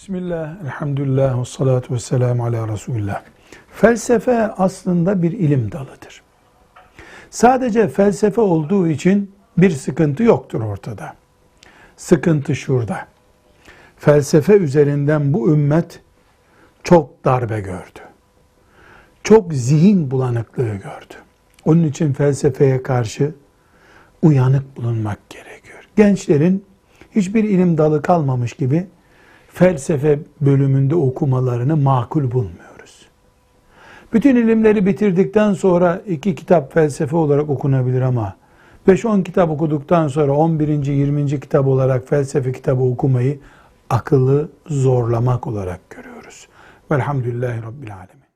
Bismillah, elhamdülillah, ve salatu ve selamu ala Resulullah. Felsefe aslında bir ilim dalıdır. Sadece felsefe olduğu için bir sıkıntı yoktur ortada. Sıkıntı şurada. Felsefe üzerinden bu ümmet çok darbe gördü. Çok zihin bulanıklığı gördü. Onun için felsefeye karşı uyanık bulunmak gerekiyor. Gençlerin hiçbir ilim dalı kalmamış gibi felsefe bölümünde okumalarını makul bulmuyoruz. Bütün ilimleri bitirdikten sonra iki kitap felsefe olarak okunabilir ama 5-10 kitap okuduktan sonra 11. 20. kitap olarak felsefe kitabı okumayı akıllı zorlamak olarak görüyoruz. Velhamdülillahi Rabbil Alemin.